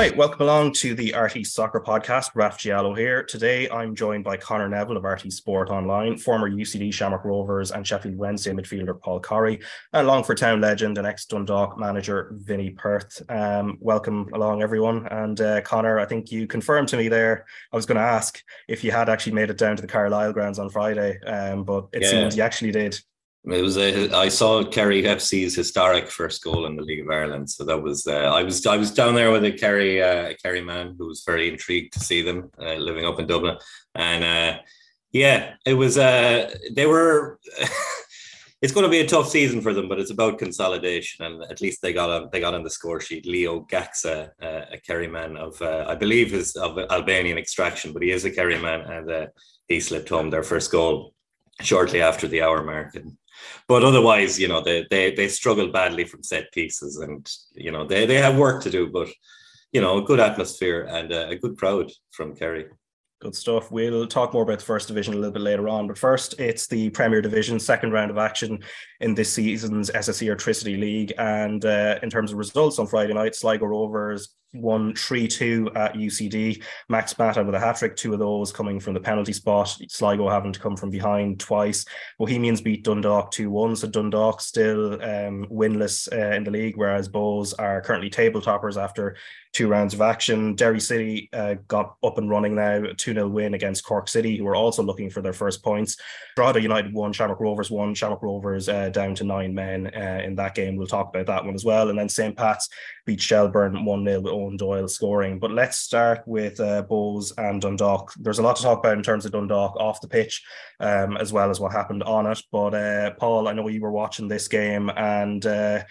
right, welcome along to the RTÉ Soccer Podcast. Raf Diallo here. Today I'm joined by Connor Neville of RTÉ Sport Online, former UCD Shamrock Rovers and Sheffield Wednesday midfielder Paul Corry, and Longford Town legend and ex Dundalk manager Vinny Perth. Um, welcome along, everyone. And uh, Connor, I think you confirmed to me there. I was going to ask if you had actually made it down to the Carlisle grounds on Friday, um, but it yeah. seems you actually did. It was a, I saw Kerry FC's historic first goal in the League of Ireland, so that was uh, I was I was down there with a Kerry uh, a Kerry man who was very intrigued to see them uh, living up in Dublin, and uh, yeah, it was uh, they were. it's going to be a tough season for them, but it's about consolidation, and at least they got a, they got on the score sheet. Leo Gaxha, uh, a Kerry man of I believe is of Albanian extraction, but he is a Kerry man, and he slipped home their first goal shortly after the hour mark. And but otherwise, you know, they they they struggle badly from set pieces, and you know they they have work to do. But you know, a good atmosphere and a, good crowd from Kerry. Good stuff. We'll talk more about the first division a little bit later on. But first, it's the Premier Division, second round of action in this season's SSE Airtricity League. And uh, in terms of results on Friday night, Sligo Rovers won 3 2 at UCD. Max Mata with a hat trick, two of those coming from the penalty spot. Sligo having to come from behind twice. Bohemians beat Dundalk 2 1. So Dundalk still um, winless uh, in the league, whereas Bohs are currently table toppers after two rounds of action. Derry City uh, got up and running now, 2 0 win against Cork City, who are also looking for their first points. Drogheda United won, Shamrock Rovers won, Shamrock Rovers uh, down to nine men uh, in that game. We'll talk about that one as well. And then St. Pat's beat Shelbourne 1 0 with Eoin Doyle scoring. But let's start with uh, Bohs and Dundalk. There's a lot to talk about in terms of Dundalk off the pitch, um, as well as what happened on it. But uh, Paul, I know you were watching this game, and uh,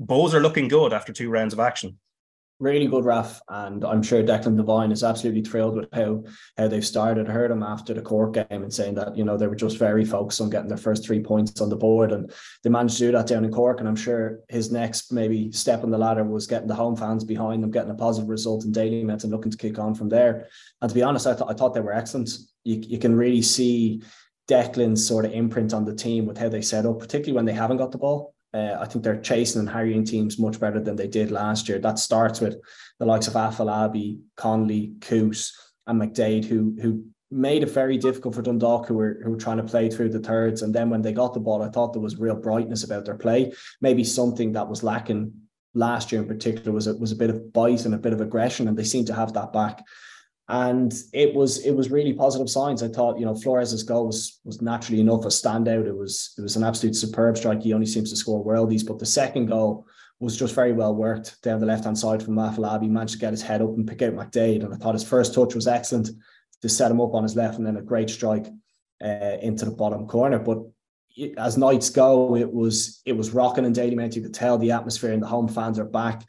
Bohs are looking good after two rounds of action really good ref, and I'm sure Declan Devine is absolutely thrilled with how how they've started. I heard him after the Cork game and saying that you know they were just very focused on getting their first three points on the board, and they managed to do that down in Cork. And I'm sure his next maybe step on the ladder was getting the home fans behind them, getting a positive result in Dalymount, and looking to kick on from there. And to be honest, I thought I thought they were excellent. You you can really see. Declan's sort of imprint on the team with how they set up, particularly when they haven't got the ball. Uh, I think they're chasing and harrying teams much better than they did last year. That starts with the likes of Afolabi, Connolly, Coote, and McDaid, who who made it very difficult for Dundalk, who were who were trying to play through the thirds. And then when they got the ball, I thought there was real brightness about their play. Maybe something that was lacking last year in particular was a, was a bit of bite and a bit of aggression, and they seem to have that back and it was it was really positive signs. I thought you know Flores's goal was was naturally enough a standout. It was it was an absolute superb strike. He only seems to score worldies, but the second goal was just very well worked down the left hand side from Afolabi. He managed to get his head up and pick out McDaid, and I thought his first touch was excellent to set him up on his left, and then a great strike uh, into the bottom corner. But as nights go, it was it was rocking in Dalymount. You could tell the atmosphere and the home fans are back.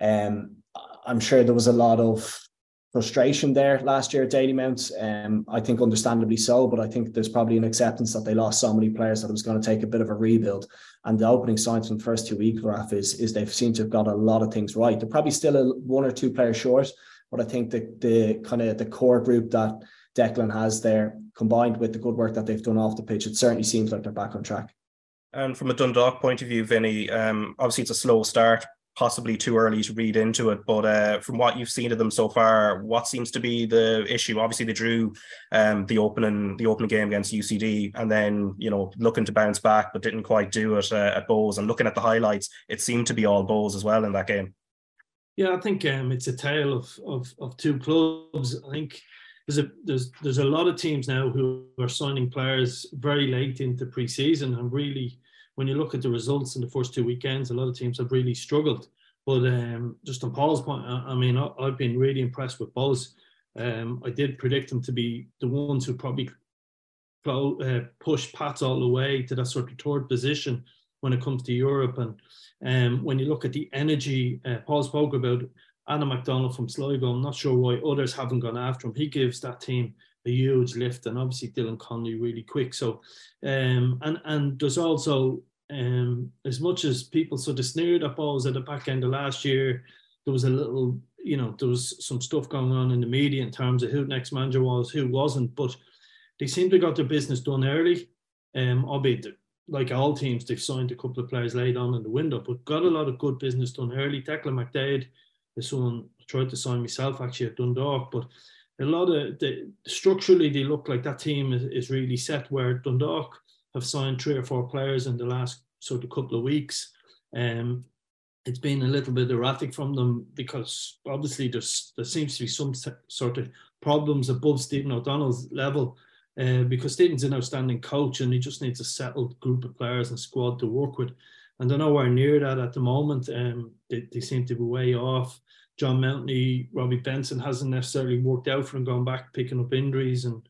Um, I'm sure there was a lot of frustration there last year at Daily Dalymount. Um, I think understandably so, but I think there's probably an acceptance that they lost so many players that it was going to take a bit of a rebuild. And the opening signs from the first two weeks, Raf, is, is they've seemed to have got a lot of things right. They're probably still a, one or two players short, but I think the the kind of the core group that Declan has there, combined with the good work that they've done off the pitch, it certainly seems like they're back on track. And from a Dundalk point of view, Vinny, um, obviously it's a slow start, possibly too early to read into it. But uh, from what you've seen of them so far, what seems to be the issue? Obviously, they drew um, the opening the opening game against UCD, and then you know looking to bounce back, but didn't quite do it uh, at Bohs. And looking at the highlights, it seemed to be all Bohs as well in that game. Yeah, I think um, it's a tale of, of of two clubs. I think there's a there's there's a lot of teams now who are signing players very late into preseason and really when you look at the results in the first two weekends, a lot of teams have really struggled. But um, just on Paul's point, I, I mean, I, have been really impressed with Bohs. Um, I did predict them to be the ones who probably uh, push Pats all the way to that sort of third position when it comes to Europe. And um, when you look at the energy, uh, Paul spoke about Adam McDonnell from Sligo. I'm not sure why others haven't gone after him. He gives that team a huge lift, and obviously Dylan Connolly really quick. So, um, and and there's also um, as much as people sort of sneered at Bohs at the back end of last year, there was a little, you know, there was some stuff going on in the media in terms of who next manager was, who wasn't, but they seem to got their business done early. Um, albeit like all teams, they've signed a couple of players late on in the window, but got a lot of good business done early. Declan McDaid is someone tried to sign myself actually at Dundalk, but a lot of the structurally they look like that team is, is really set. Where Dundalk have signed three or four players in the last sort of couple of weeks. Um, it's been a little bit erratic from them because obviously there's there seems to be some sort of problems above Stephen O'Donnell's level. Uh, because Stephen's an outstanding coach and he just needs a settled group of players and squad to work with. And they're nowhere near that at the moment. Um, they, they seem to be way off. John Mountney, Robbie Benson hasn't necessarily worked out for him going back, picking up injuries, and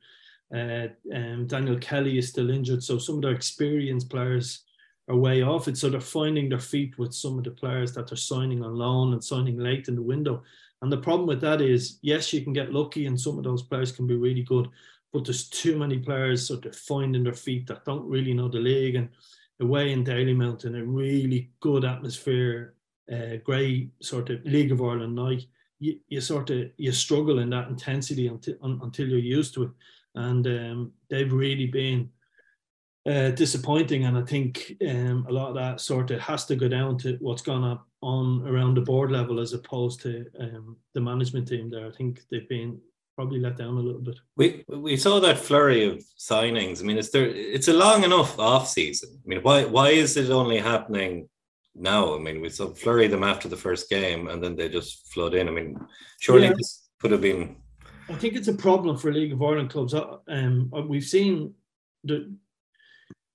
uh, um, Daniel Kelly is still injured. So some of their experienced players are way off it. So they're finding their feet with some of the players that they're signing on loan and signing late in the window. And the problem with that is, yes, you can get lucky, and some of those players can be really good, but there's too many players sort of finding their feet that don't really know the league. And away in Dalymount in a really good atmosphere, uh, great sort of League of Ireland night, you, you sort of you struggle in that intensity until until you're used to it. And um, they've really been uh, disappointing. And I think um, a lot of that sort of has to go down to what's gone on around the board level as opposed to um, the management team there. I think they've been probably let down a little bit. We we saw that flurry of signings. I mean, it's there. It's a long enough off season. I mean, why why is it only happening now? I mean, we saw flurry them after the first game, and then they just flood in. I mean, surely yeah. this could have been. I think it's a problem for League of Ireland clubs. Um, we've seen that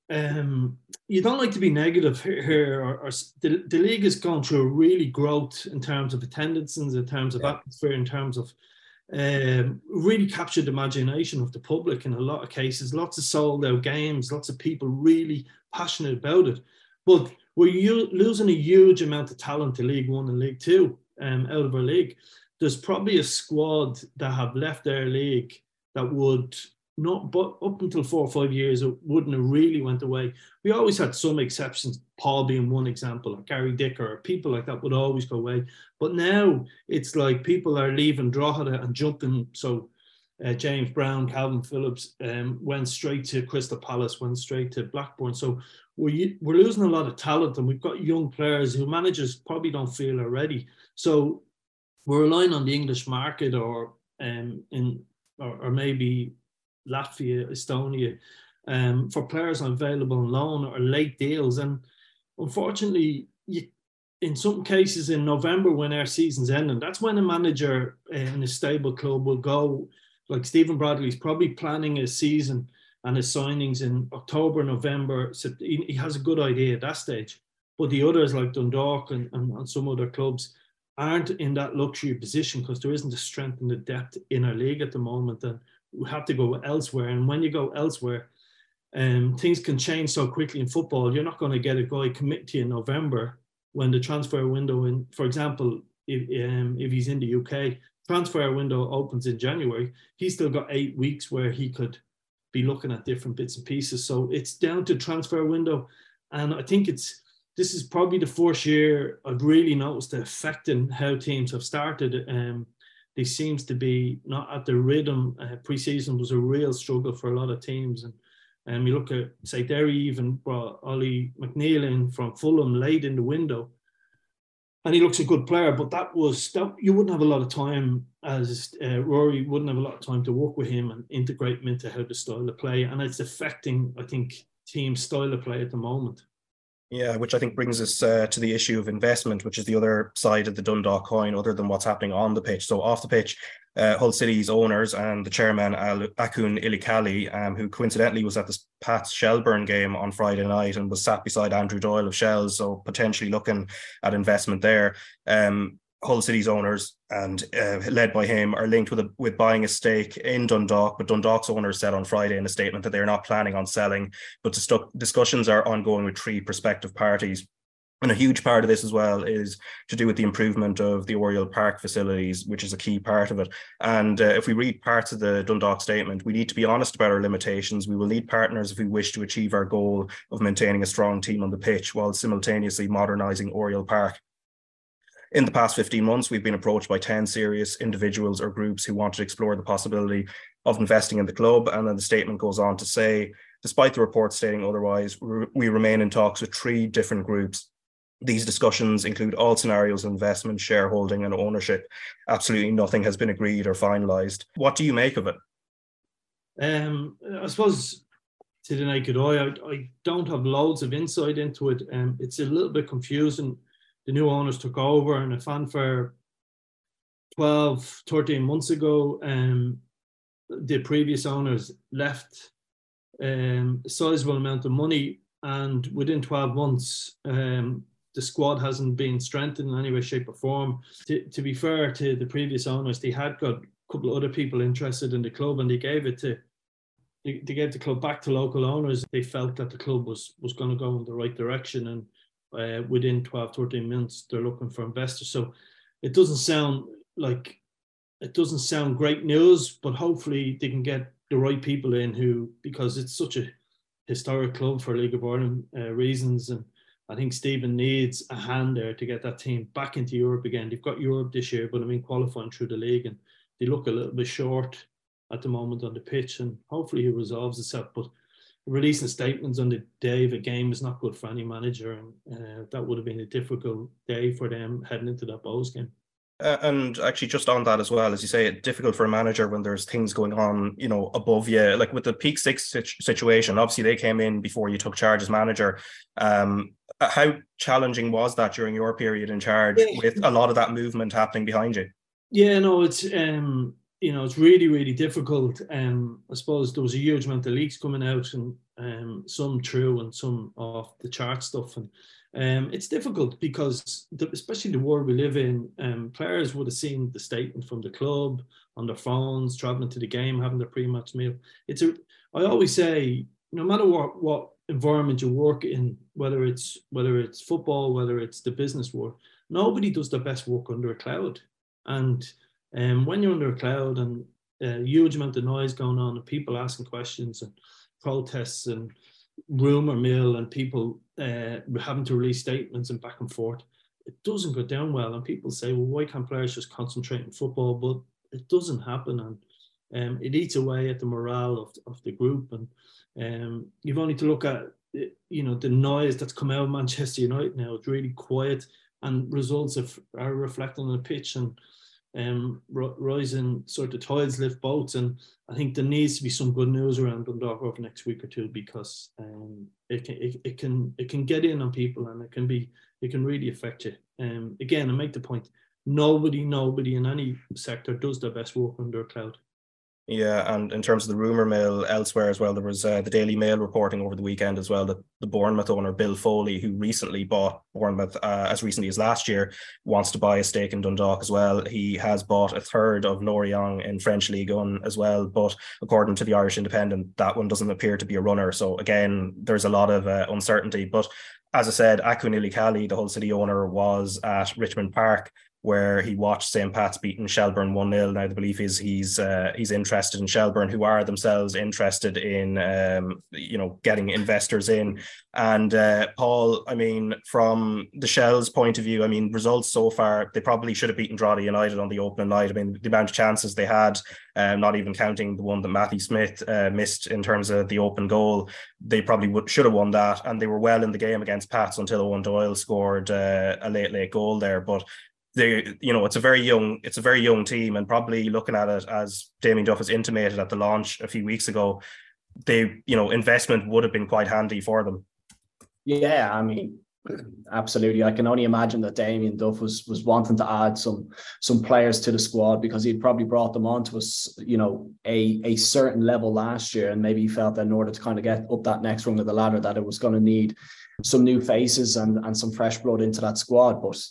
um, you don't like to be negative here, or, or the, the league has gone through a really growth in terms of attendance, in terms of yeah. atmosphere, in terms of um, really captured the imagination of the public in a lot of cases. Lots of sold out games, lots of people really passionate about it. But we're losing a huge amount of talent to League One and League Two um, out of our league. There's probably a squad that have left their league that would not but up until four or five years it wouldn't have really went away. We always had some exceptions, Paul being one example, or Gary Dicker, or people like that would always go away. But now it's like people are leaving Drogheda and jumping. So uh, James Brown, Killian Phillips um, went straight to Crystal Palace, went straight to Blackburn. So we're, we're losing a lot of talent, and we've got young players who managers probably don't feel are ready. So we're relying on the English market or um, in or, or maybe Latvia, Estonia, um, for players available on loan or late deals. And unfortunately, you, in some cases in November when our season's ending, that's when a manager in a stable club will go. Like Stephen Bradley's probably planning a season and his signings in October, November. So he, he has a good idea at that stage. But the others like Dundalk and, and, and some other clubs aren't in that luxury position because there isn't the strength and the depth in our league at the moment. And we have to go elsewhere. And when you go elsewhere, um, things can change so quickly in football. You're not going to get a guy commit to you in November when the transfer window, in, for example, if, um, if he's in the UK, transfer window opens in January. He's still got eight weeks where he could be looking at different bits and pieces. So it's down to transfer window, and I think it's this is probably the first year I've really noticed the effect in how teams have started. Um, they seems to be not at the rhythm. Uh, preseason was a real struggle for a lot of teams, and and um, you look at say Derry even brought Ollie McNeil in from Fulham late in the window, and he looks a good player. But that was that you wouldn't have a lot of time as uh, Rory wouldn't have a lot of time to work with him and integrate him into how the style of play, and it's affecting I think team style of play at the moment. Yeah, which I think brings us uh, to the issue of investment, which is the other side of the Dundalk coin, other than what's happening on the pitch. So off the pitch, uh, Hull City's owners and the chairman Acun Ilıcalı, um, who coincidentally was at the Pats Shelbourne game on Friday night and was sat beside Andrew Doyle of Shells, so potentially looking at investment there. Um, Hull City's owners and uh, led by him are linked with a, with buying a stake in Dundalk. But Dundalk's owners said on Friday in a statement that they are not planning on selling. But discussions are ongoing with three prospective parties. And a huge part of this as well is to do with the improvement of the Oriel Park facilities, which is a key part of it. And uh, if we read parts of the Dundalk statement, we need to be honest about our limitations. We will need partners if we wish to achieve our goal of maintaining a strong team on the pitch while simultaneously modernising Oriel Park. In the past 15 months, we've been approached by 10 serious individuals or groups who want to explore the possibility of investing in the club. And then the statement goes on to say, despite the report stating otherwise, we remain in talks with three different groups These discussions include all scenarios of investment, shareholding, and ownership. Absolutely nothing has been agreed or finalised. What do you make of it? Um, I suppose to the naked eye, I, I, don't have loads of insight into it. Um, it's a little bit confusing. The new owners took over, and a fanfare 12, 13 months ago, um, the previous owners left um, a sizable amount of money, and within 12 months, um, the squad hasn't been strengthened in any way, shape, or form. To, to be fair to the previous owners, they had got a couple of other people interested in the club, and they gave it to they gave the club back to local owners. They felt that the club was was going to go in the right direction, and uh, within 12, 13 months, they're looking for investors. So it doesn't sound like it doesn't sound great news, but hopefully they can get the right people in who, because it's such a historic club for League of Ireland uh, reasons, and I think Stephen needs a hand there to get that team back into Europe again. They've got Europe this year, but I mean qualifying through the league, and they look a little bit short at the moment on the pitch, and hopefully he resolves itself. But releasing statements on the day of a game is not good for any manager, and uh, that would have been a difficult day for them heading into that Bohs game. Uh, and actually, just on that as well, as you say, it's difficult for a manager when there's things going on, you know, above you. Like with the Peak6 situation, obviously they came in before you took charge as manager. Um, how challenging was that during your period in charge yeah. with a lot of that movement happening behind you? Yeah, no, it's um, you know, it's really, really difficult. Um, I suppose there was a huge amount of leaks coming out, and um, some true and some off the chart stuff, and um, it's difficult because, the, especially the world we live in, um, players would have seen the statement from the club on their phones, traveling to the game, having their pre-match meal. It's a. I always say, no matter what what environment you work in, whether it's whether it's football, whether it's the business world, nobody does their best work under a cloud. And um, when you're under a cloud and a huge amount of noise going on and people asking questions and protests and rumor mill and people uh, having to release statements and back and forth, it doesn't go down well. And people say, well, why can't players just concentrate on football? But it doesn't happen. And um, it eats away at the morale of, of the group. And um, you've only to look at, you know, the noise that's come out of Manchester United now. It's really quiet and results are, are reflecting on the pitch. And um, rising sort of tides lift boats, and I think there needs to be some good news around Dundalk over the next week or two because um, it can it, it can it can get in on people and it can be it can really affect you. Um, again, I make the point: nobody, nobody in any sector does their best work under a cloud. Yeah, and in terms of the rumor mill elsewhere as well, there was uh, the Daily Mail reporting over the weekend as well that the Bournemouth owner Bill Foley, who recently bought Bournemouth uh, as recently as last year, wants to buy a stake in Dundalk as well. He has bought a third of Lorient in French League One as well, but according to the Irish Independent, that one doesn't appear to be a runner. So again, there's a lot of uh, uncertainty. But as I said, Aku Nili the Hull City owner, was at Richmond Park where he watched St. Pat's beating Shelbourne 1 0. Now, the belief is he's uh, he's interested in Shelbourne, who are themselves interested in, um, you know, getting investors in. And uh, Paul, I mean, from the Shell's point of view, I mean, results so far, they probably should have beaten Drogheda United on the opening night. I mean, the amount of chances they had, um, not even counting the one that Matthew Smith uh, missed in terms of the open goal, they probably would, should have won that. And they were well in the game against Pats until Eoin Doyle scored uh, a late, late goal there. But they you know it's a very young it's a very young team and probably looking at it as Damien Duff has intimated at the launch a few weeks ago they you know investment would have been quite handy for them. Yeah i mean absolutely. I can only imagine that Damien Duff was was wanting to add some some players to the squad because he'd probably brought them on to us you know a a certain level last year and maybe he felt that in order to kind of get up that next rung of the ladder that it was going to need some new faces and and some fresh blood into that squad. But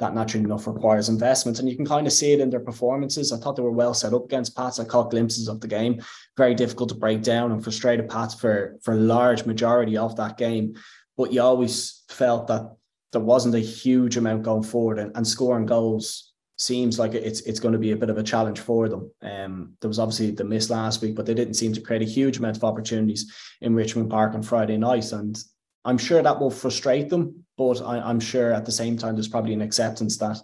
that naturally enough requires investment. And you can kind of see it in their performances. I thought they were well set up against Pats. I caught glimpses of the game. Very difficult to break down and frustrated Pats for, for a large majority of that game. But you always felt that there wasn't a huge amount going forward and, and scoring goals seems like it's it's going to be a bit of a challenge for them. Um, there was obviously the miss last week, but they didn't seem to create a huge amount of opportunities in Richmond Park on Friday night. And I'm sure that will frustrate them, but I, am sure at the same time there's probably an acceptance that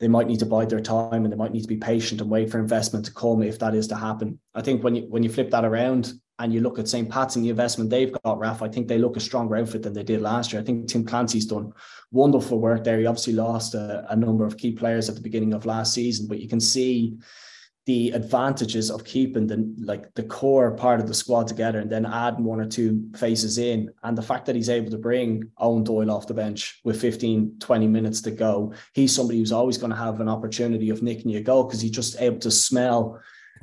they might need to bide their time and they might need to be patient and wait for investment to come if that is to happen. I think when you when you flip that around and you look at St. Pat's and the investment they've got, Raf, I think they look a stronger outfit than they did last year. I think Tim Clancy's done wonderful work there. He obviously lost a, a number of key players at the beginning of last season, but you can see the advantages of keeping the like the core part of the squad together and then adding one or two faces in. And the fact that he's able to bring Eoin Doyle off the bench with 15 20 minutes to go he's somebody who's always going to have an opportunity of nicking a goal because he's just able to smell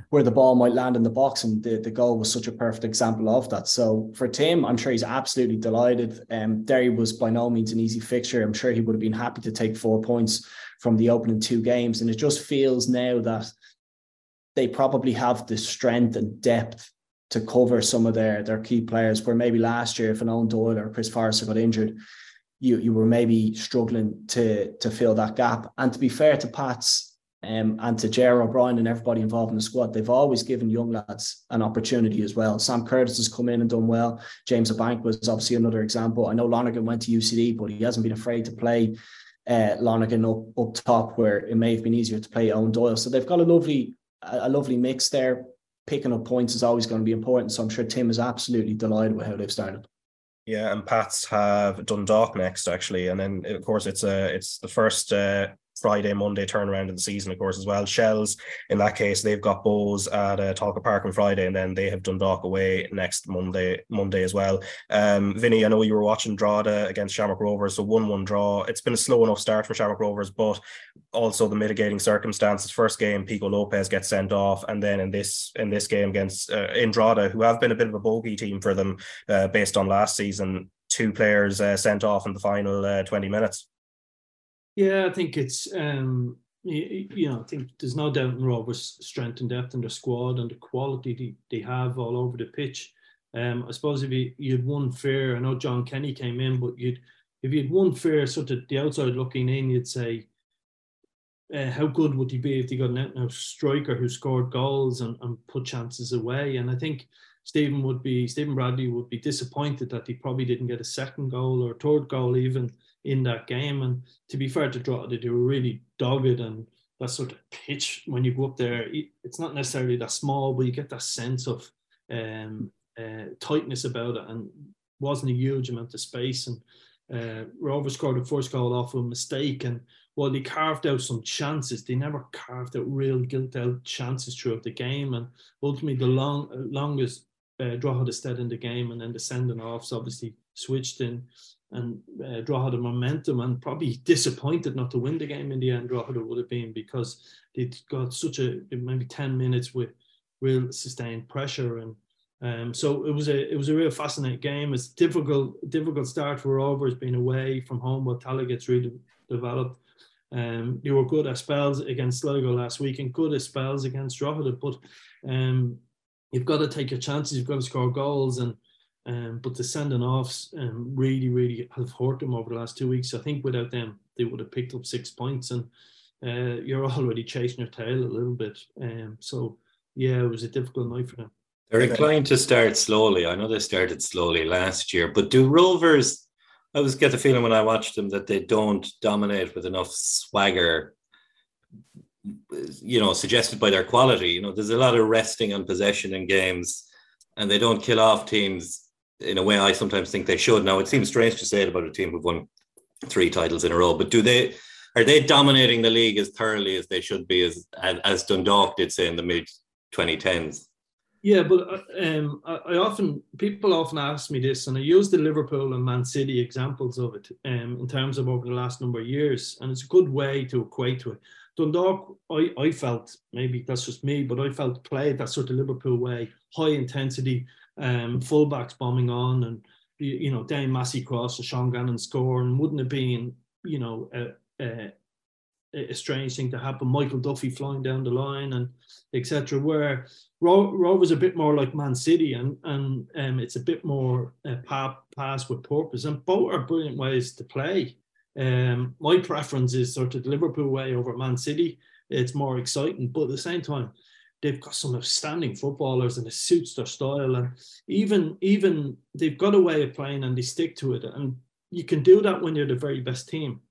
where the ball might land in the box and the, the goal was such a perfect example of that. So for Tim I'm sure he's absolutely delighted. Um, Derry was by no means an easy fixture. I'm sure he would have been happy to take four points from the opening two games. And it just feels now that they probably have the strength and depth to cover some of their their key players. Where maybe last year, if an Eoin Doyle or Chris Forrester got injured, you you were maybe struggling to to fill that gap. And to be fair to Pats um, and to Jerry O'Brien and everybody involved in the squad, they've always given young lads an opportunity as well. Sam Curtis has come in and done well. James Abank was obviously another example. I know Lonergan went to UCD, but he hasn't been afraid to play uh, Lonergan up, up top where it may have been easier to play Eoin Doyle. So they've got a lovely a, lovely mix there. Picking up points is always going to be important. So I'm sure Tim is absolutely delighted with how they've started. Yeah, and Pats have Dundalk next actually, and then of course it's a uh, it's the first uh, Friday, Monday turnaround in the season, of course, as well. Shells, in that case, they've got Bohs at uh, Tolka Park on Friday, and then they have Dundalk away next Monday, Monday as well. Um, Vinny, I know you were watching Drogheda against Shamrock Rovers, so one-one draw. It's been a slow enough start for Shamrock Rovers, but also the mitigating circumstances. First game, Pico Lopez gets sent off, and then in this in this game against uh, in Drogheda, who have been a bit of a bogey team for them uh, based on last season, two players uh, sent off in the final uh, 20 minutes. Yeah, I think it's um, you, you, know I think there's no doubt in Rovers' strength and depth in their squad and the quality they, they have all over the pitch. Um, I suppose if you you'd one fair, I know John Kenny came in, but you'd if you'd one fair sort of the outside looking in, you'd say uh, how good would he be if he got an out striker who scored goals and, and put chances away? And I think Stephen would be Stephen Bradley would be disappointed that he probably didn't get a second goal or third goal even in that game. And to be fair to Drogheda, they were really dogged and that sort of pitch when you go up there, it's not necessarily that small, but you get that sense of um, uh, tightness about it, and wasn't a huge amount of space. And uh, Rovers scored the first goal off a mistake, and while they carved out some chances, they never carved out real gilt out chances throughout the game. And ultimately, the long longest uh, Drogheda stayed in the game, and then the sending offs obviously switched in and uh, Drogheda momentum and probably disappointed not to win the game in the end. Drogheda would have been because they'd got such a maybe ten minutes with real sustained pressure and. Um, so it was a it was a real fascinating game. It's difficult difficult start for Rovers being away from home while Tallaght gets really developed. Um, they were good at spells against Sligo last week and good at spells against Drogheda, but um, you've got to take your chances. You've got to score goals and um, but the sending offs um, really, really have hurt them over the last two weeks. I think without them, they would have picked up six points, and uh, you're already chasing your tail a little bit. Um, so yeah, it was a difficult night for them. They're inclined to start slowly. I know they started slowly last year, but do Rovers? I always get the feeling when I watch them that they don't dominate with enough swagger. You know, suggested by their quality. You know, there's a lot of resting on possession in games, and they don't kill off teams in a way I sometimes think they should. Now it seems strange to say it about a team who've won three titles in a row, but do they are they dominating the league as thoroughly as they should be as as, Dundalk did say in the mid 2010s? Yeah, but um, I, I, often people often ask me this, and I use the Liverpool and Man City examples of it um, in terms of over the last number of years, and it's a good way to equate to it. Dundalk, I, I felt maybe that's just me, but I felt played that sort of Liverpool way, high intensity, um, fullbacks bombing on, and you know, Dane Massey cross and Sean Gannon score, and wouldn't have been, you know, a, a, a strange thing to happen. Michael Duffy flying down the line and etc. Where Raw, Raw was a bit more like Man City, and and um, it's a bit more uh, pass with purpose, and both are brilliant ways to play. Um, my preference is sort of the Liverpool way over Man City. It's more exciting, but at the same time, they've got some outstanding footballers and it suits their style. And even even they've got a way of playing and they stick to it. And you can do that when you're the very best team.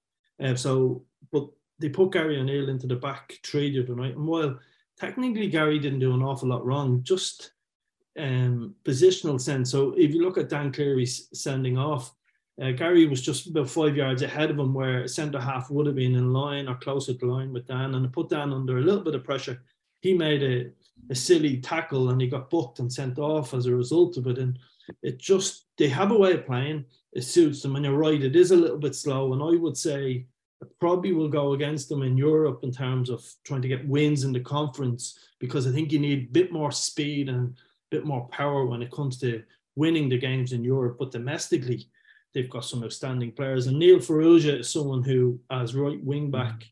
Uh, so, but they put Gary O'Neill into the back three the other night, and while technically Gary didn't do an awful lot wrong, just um, positional sense. So if you look at Dan Cleary's sending off, uh, Gary was just about five yards ahead of him, where centre half would have been in line or closer to line with Dan, and it put Dan under a little bit of pressure. He made a, a silly tackle and he got booked and sent off as a result of it. And it just they have a way of playing. It suits them, and you're right. It is a little bit slow, and I would say it probably will go against them in Europe in terms of trying to get wins in the conference because I think you need a bit more speed and a bit more power when it comes to winning the games in Europe. But domestically, they've got some outstanding players. And Neil Farrugia is someone who, as right wing back,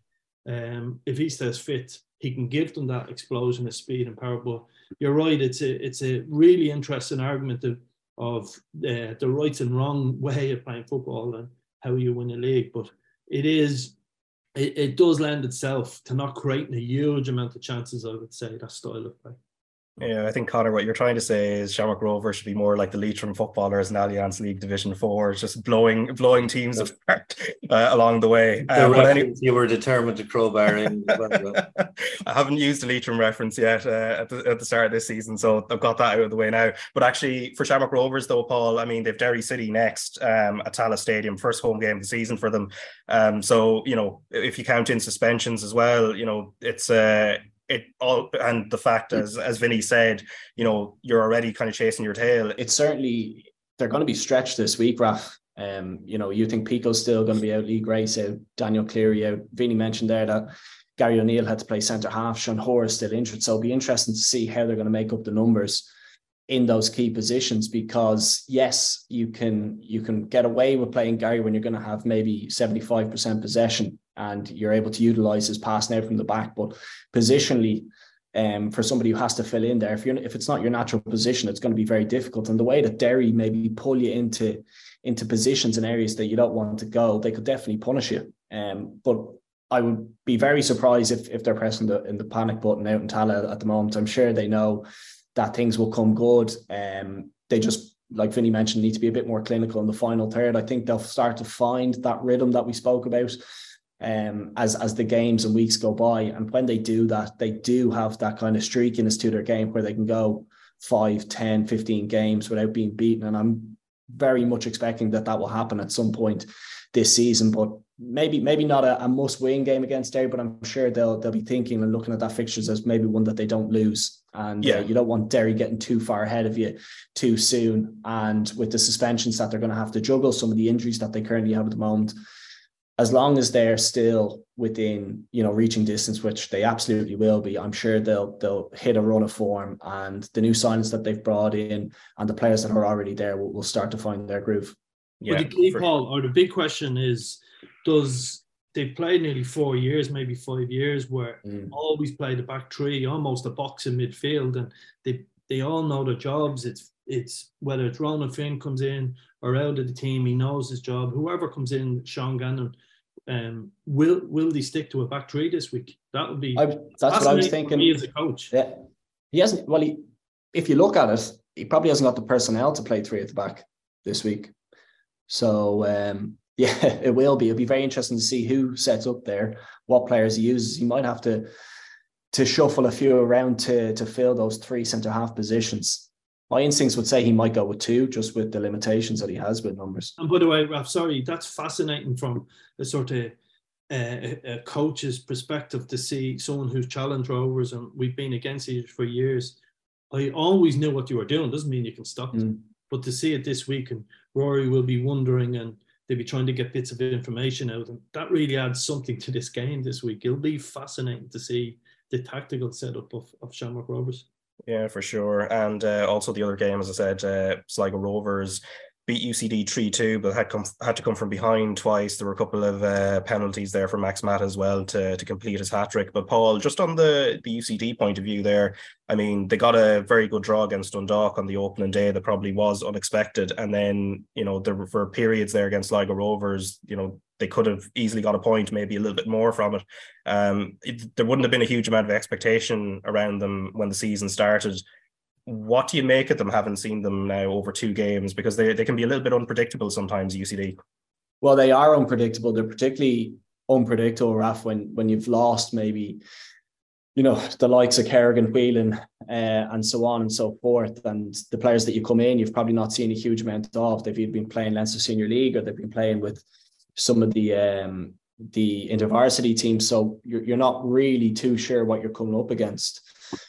um, if he stays fit, he can give them that explosion of speed and power. But you're right; it's a it's a really interesting argument of of uh, the right and wrong way of playing football and how you win a league. But it is it, it does lend itself to not creating a huge amount of chances. I would say that style of play. Yeah, I think Connor, what you're trying to say is Shamrock Rovers should be more like the Leitrim footballers in Allianz League Division Four, just blowing blowing teams apart uh, along the way. The any- you were determined to crowbar in. I haven't used a Leitrim reference yet uh, at, the, at the start of this season, so I've got that out of the way now. But actually, for Shamrock Rovers, though, Paul, I mean they've Derry City next um, at Tallaght Stadium, first home game of the season for them. Um, so you know, if you count in suspensions as well, you know, it's uh, it all and the fact as as Vinny said, you know, you're already kind of chasing your tail. It's certainly they're going to be stretched this week, Raf. Um, you know, you think Pico's still going to be out, Lee Grace out, Daniel Cleary out. Vinny mentioned there that Gary O'Neill had to play centre half. Sean Hoare still injured, so it'll be interesting to see how they're going to make up the numbers in those key positions because yes you can you can get away with playing Gary when you're going to have maybe 75% possession and you're able to utilize his pass now from the back. But positionally, um, for somebody who has to fill in there, if you're if it's not your natural position, it's going to be very difficult. And the way that Derry maybe pull you into into positions and areas that you don't want to go, they could definitely punish you. Um, but I would be very surprised if if they're pressing the in the panic button out in Tallaght at the moment. I'm sure they know that things will come good. Um, they just like Vinny mentioned, need to be a bit more clinical in the final third. I think they'll start to find that rhythm that we spoke about um, as as the games and weeks go by. And when they do that, they do have that kind of streakiness to their game where they can go 5, 10, 15 games without being beaten. And I'm very much expecting that that will happen at some point this season. But maybe maybe not a, a must win game against Derry, but I'm sure they'll they'll be thinking and looking at that fixtures as maybe one that they don't lose. And uh, yeah. Uh, you don't want Derry getting too far ahead of you too soon. And with the suspensions that they're going to have to juggle, some of the injuries that they currently have at the moment, as long as they're still within you know reaching distance which they absolutely will be i'm sure they'll they'll hit a run of form and the new signings that they've brought in and the players that are already there will, will start to find their groove yeah well, the key for- paul or the big question is does they've played nearly four years maybe five years where mm. always play the back three almost a box in midfield and they they all know their jobs it's it's whether it's Ronan Finn comes in or out of the team, he knows his job. Whoever comes in, Sean Gannon, um, will will they stick to a back three this week? That would be I, that's what I was thinking. Me as a coach, yeah, he hasn't. Well, he, if you look at it, he probably hasn't got the personnel to play three at the back this week. So um, yeah, it will be. It'll be very interesting to see who sets up there, what players he uses. He might have to to shuffle a few around to to fill those three centre half positions my instincts would say he might go with two, just with the limitations that he has with numbers. And by the way, Raf, sorry, that's fascinating from a sort of uh, a coach's perspective to see someone who's challenged Rovers, and we've been against each for years. I always knew what you were doing. Doesn't mean you can stop it. Mm. But to see it this week, and Rory will be wondering, and they'll be trying to get bits of information out, and that really adds something to this game this week. It'll be fascinating to see the tactical setup of, of Shamrock Rovers. Yeah, for sure. And uh, also the other game, as I said, uh, Sligo Rovers beat UCD 3 2, but had come had to come from behind twice. There were a couple of uh, penalties there for Max Mata as well to, to complete his hat trick. But Paul, just on the, the UCD point of view there, I mean, they got a very good draw against Dundalk on the opening day that probably was unexpected. And then, you know, there were periods there against Sligo Rovers, you know, they could have easily got a point, maybe a little bit more from it. Um, it, there wouldn't have been a huge amount of expectation around them when the season started what do you make of them having seen them now over two games because they, they can be a little bit unpredictable sometimes ucd well they are unpredictable they're particularly unpredictable, Raf, when when you've lost maybe you know, the likes of Kerrigan, Whelan, uh, and so on and so forth. And the players that you come in, you've probably not seen a huge amount of. They've either been playing Leinster Senior League or they've been playing with some of the um, the intervarsity teams. So you're, you're not really too sure what you're coming up against.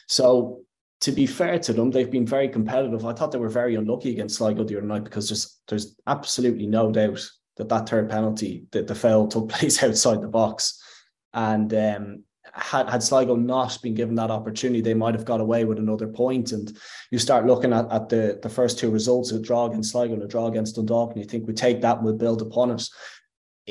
So to be fair to them, they've been very competitive. I thought they were very unlucky against Sligo the other night because there's there's absolutely no doubt that that third penalty, that the foul took place outside the box. And um, had, had Sligo not been given that opportunity, they might have got away with another point. And you start looking at, at the, the first two results, a draw against Sligo and a draw against Dundalk, and you think we take that and we'll build upon it.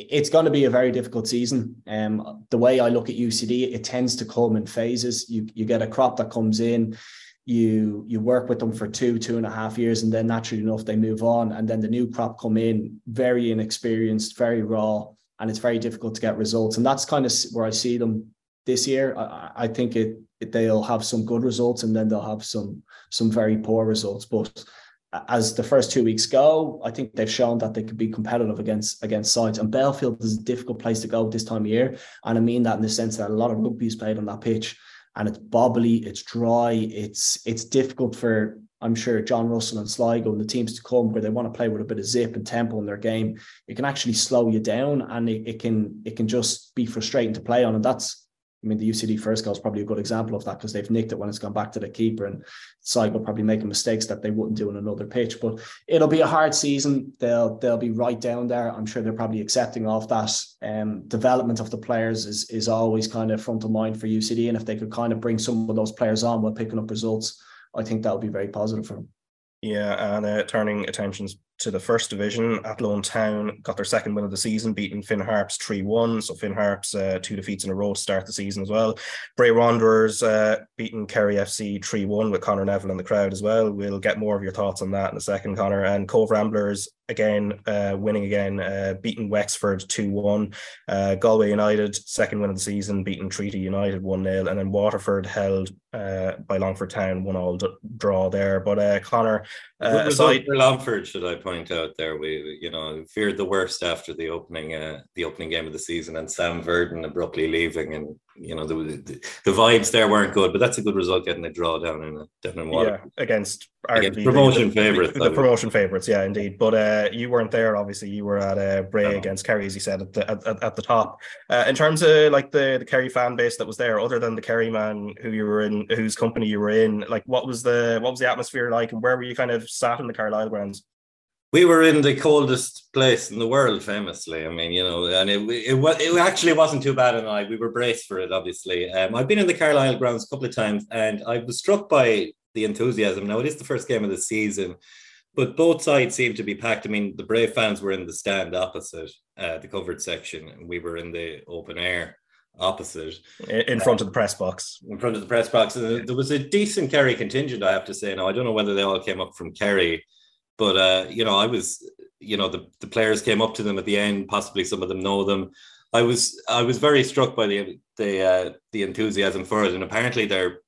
It's going to be a very difficult season. Um, the way I look at UCD, it tends to come in phases. You you get a crop that comes in, you you work with them for two two and a half years, and then naturally enough they move on, and then the new crop come in very inexperienced, very raw, and it's very difficult to get results. And that's kind of where I see them this year. I, I think it, it, they'll have some good results and then they'll have some some very poor results. But as the first two weeks go, I think they've shown that they could be competitive against against sides. And Belfield is a difficult place to go this time of year, and I mean that in the sense that a lot of rugby is played on that pitch, and it's bobbly, it's dry, it's it's difficult for I'm sure John Russell and Sligo and the teams to come where they want to play with a bit of zip and tempo in their game. It can actually slow you down, and it, it can it can just be frustrating to play on, and that's I mean, the UCD first goal is probably a good example of that because they've nicked it when it's gone back to the keeper, and Sligo probably making mistakes that they wouldn't do in another pitch. But it'll be a hard season. They'll they'll be right down there. I'm sure they're probably accepting of that. Um, development of the players is is always kind of front of mind for UCD, and if they could kind of bring some of those players on while picking up results, I think that would be very positive for them. Yeah, and uh, turning attentions to the first division, Athlone Town got their second win of the season, beating Finn Harps 3 1. So Finn Harps, uh, two defeats in a row to start the season as well. Bray Wanderers uh, beating Kerry FC 3 1 with Connor Neville in the crowd as well. We'll get more of your thoughts on that in a second, Connor. And Cobh Ramblers again, uh, winning again, uh, beating Wexford 2 1. Uh, Galway United, second win of the season, beating Treaty United 1 0. And then Waterford held uh, by Longford Town, one all d- draw there. But uh, Connor, uh, aside for Longford, should I point out there, we you know feared the worst after the opening uh, the opening game of the season and Sam Verdon abruptly leaving, and you know the, the, the vibes there weren't good. But that's a good result getting a draw down in down in Water. Yeah, against, against promotion favourites. The, the, promotion favourites, yeah, indeed. But uh, you weren't there. Obviously, you were at uh, Bray no. against Kerry, as you said at the at, at the top. Uh, in terms of like the the Kerry fan base that was there, other than the Kerry man who you were in, whose company you were in, like what was the what was the atmosphere like, and where were you kind of sat in the Carlisle grounds? We were in the coldest place in the world, famously. I mean, you know, and it it, it actually wasn't too bad, and I we were braced for it. Obviously, um, I've been in the Carlisle grounds a couple of times, and I was struck by the enthusiasm. Now it is the first game of the season, but both sides seem to be packed. I mean, the Brave fans were in the stand opposite uh, the covered section, and we were in the open air opposite in front of the press box in front of the press box and there was a decent kerry contingent i have to say now i don't know whether they all came up from kerry but uh, you know, I was, you know, the, the players came up to them at the end. Possibly some of them know them. I was I was very struck by the the uh, the enthusiasm for it, and apparently their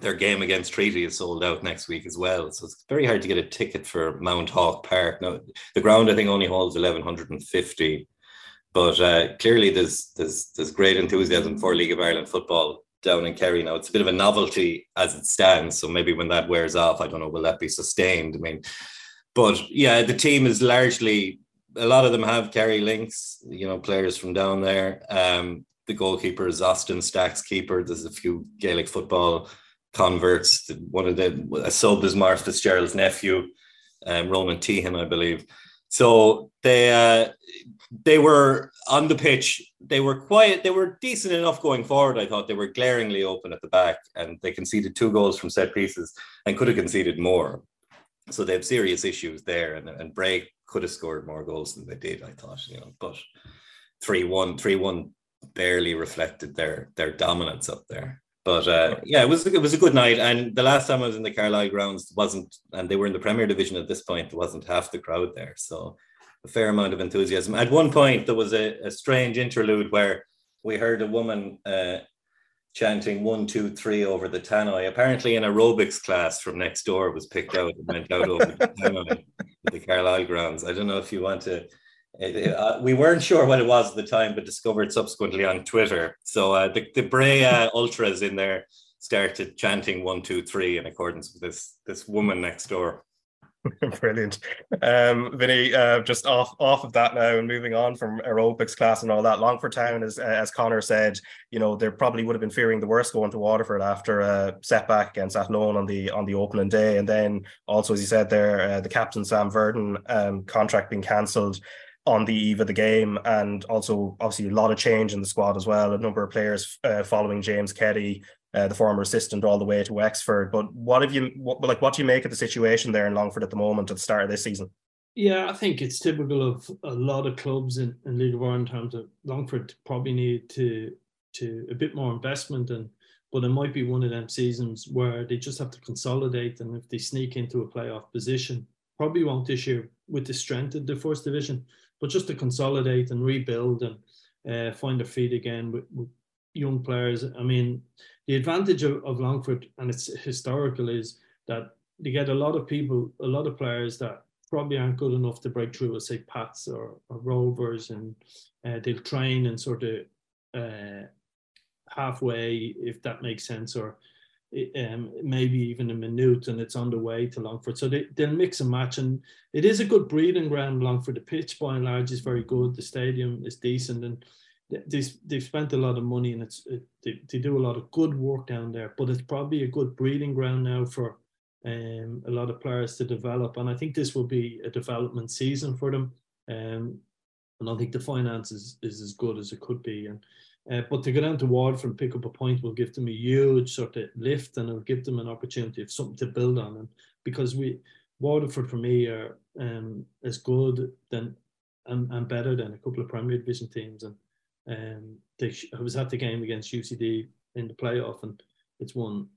their game against Treaty is sold out next week as well. So it's very hard to get a ticket for Mounthawk Park. Now the ground I think only holds eleven hundred and fifty, but uh, clearly there's there's there's great enthusiasm for League of Ireland football down in Kerry now. It's a bit of a novelty as it stands. So maybe when that wears off, I don't know, will that be sustained? I mean, but yeah, the team is largely a lot of them have Kerry links, you know, players from down there. Um, the goalkeeper is Austin Stacks keeper. There's a few Gaelic football converts. One of the a sub is Mark Fitzgerald's nephew, um, Ronan Tehan, I believe. So they uh, they were on the pitch. They were quiet. They were decent enough going forward. I thought they were glaringly open at the back, and they conceded two goals from set pieces and could have conceded more. So they have serious issues there, and, and Bray could have scored more goals than they did, I thought, you know, but 3 1, 3 1 barely reflected their their dominance up there. But uh, yeah, it was it was a good night. And the last time I was in the Carlisle grounds wasn't, and they were in the Premier Division at this point. There wasn't half the crowd there, so a fair amount of enthusiasm. At one point, there was a, a strange interlude where we heard a woman uh, chanting one, two, three over the tannoy. Apparently, an aerobics class from next door was picked out and went out over the tannoy at the Carlisle grounds. I don't know if you want to It, uh, we weren't sure what it was at the time, but discovered subsequently on Twitter. So uh, the, the Bray uh, Ultras in there started chanting one, two, three in accordance with this this woman next door. Brilliant. Um, Vinny, uh, just off off of that now and moving on from aerobics class and all that, Longford Town, as, as Connor said, you know, they probably would have been fearing the worst going to Waterford after a setback against Athlone on the on the opening day. And then also, as you said there, uh, the captain, Sam Verdon, um, contract being cancelled on the eve of the game, and also obviously a lot of change in the squad as well. A number of players uh, following James Keddy, uh, the former assistant, all the way to Wexford. But what have you what, like? What do you make of the situation there in Longford at the moment at the start of this season? Yeah, I think it's typical of a lot of clubs in, in League Ireland in terms of Longford probably need to to a bit more investment and but it might be one of them seasons where they just have to consolidate and if they sneak into a playoff position, probably won't this year with the strength of the first division, but just to consolidate and rebuild and uh, find their feet again with, with young players. I mean, the advantage of, of Longford and it's historical is that they get a lot of people, a lot of players that probably aren't good enough to break through, as say Pats or, or Rovers, and uh, they'll train and sort of uh, halfway, if that makes sense, or um, maybe even a minute, and it's on the way to Longford. So they, they'll mix and match, and it is a good breeding ground. Longford, the pitch by and large is very good. The stadium is decent, and they, they've spent a lot of money and it's it, they, they do a lot of good work down there but it's probably a good breeding ground now for um, a lot of players to develop. And I think this will be a development season for them. Um, and I think the finance is, is as good as it could be. And uh, but to go down to Waterford and pick up a point will give them a huge sort of lift and it'll give them an opportunity of something to build on. And because we Waterford for me are um, as good than and, and better than a couple of Premier Division teams. And um, they I was at the game against UCD in the playoff, and it's one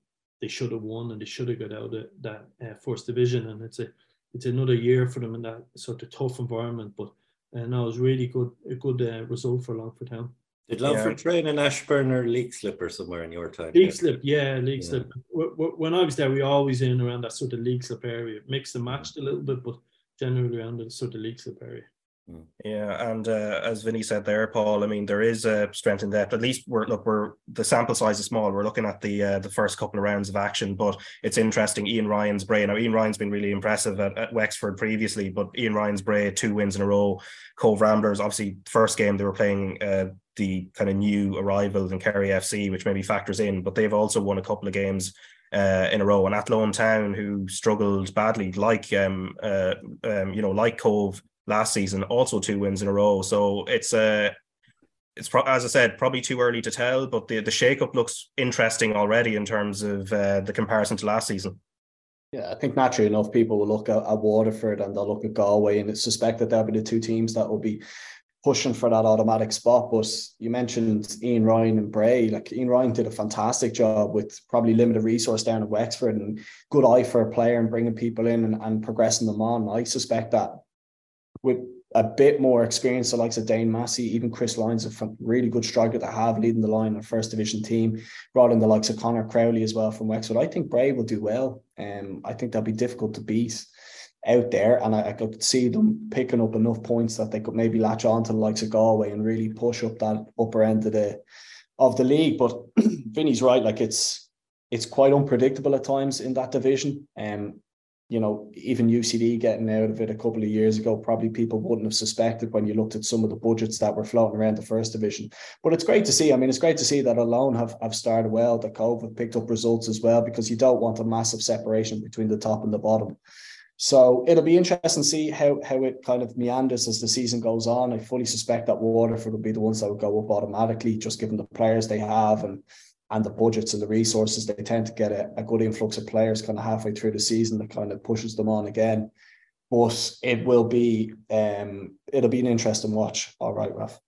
they should have won, and they should have got out of that uh, first division. And it's a it's another year for them in that sort of tough environment. But uh, no, it was really good a good uh, result for Longford Town. Did Longford yeah. train in Ashbourne or Leixlip or somewhere in your time? Leixlip, yeah, League yeah. Slip. When I was there, we always in around that sort of Leixlip area. Mixed and matched a little bit, but generally around the sort of Leixlip area. Yeah, and uh, as Vinny said there, Paul, I mean there is a strength in depth. At least we're look, we're the sample size is small. We're looking at the uh, the first couple of rounds of action, but it's interesting. Ian Ryan's Bray. Now Ian Ryan's been really impressive at, at Wexford previously, but Ian Ryan's Bray two wins in a row. Cobh Ramblers, obviously, first game they were playing uh, the kind of new arrival in Kerry FC, which maybe factors in, but they've also won a couple of games uh, in a row. And Athlone Town, who struggled badly, like um, uh, um, you know, like Cobh last season, also two wins in a row. So it's uh, it's pro- as I said, probably too early to tell, but the the shakeup looks interesting already in terms of uh, the comparison to last season. Yeah, I think naturally enough, people will look at, at Waterford and they'll look at Galway and suspect that they'll be the two teams that will be pushing for that automatic spot. But you mentioned Ian Ryan and Bray. Like Ian Ryan did a fantastic job with probably limited resource down at Wexford and good eye for a player and bringing people in and, and progressing them on. I suspect that with a bit more experience, the likes of Dane Massey, even Chris Lyons, a really good striker to have leading the line on first division team. Brought in the likes of Connor Crowley as well from Wexford. I think Bray will do well. Um, I think they'll be difficult to beat out there, and I, I, could see them picking up enough points that they could maybe latch on to the likes of Galway and really push up that upper end of the of the league. But Vinny's right; like it's it's quite unpredictable at times in that division. Um, you know, even UCD getting out of it a couple of years ago, probably people wouldn't have suspected when you looked at some of the budgets that were floating around the first division. But it's great to see. I mean, it's great to see that alone have, have started well, that have picked up results as well, because you don't want a massive separation between the top and the bottom. So it'll be interesting to see how, how it kind of meanders as the season goes on. I fully suspect that Waterford will be the ones that would go up automatically, just given the players they have and and the budgets and the resources, they tend to get a, a good influx of players kind of halfway through the season that kind of pushes them on again. But it will be um it'll be an interesting watch. All right, Raf.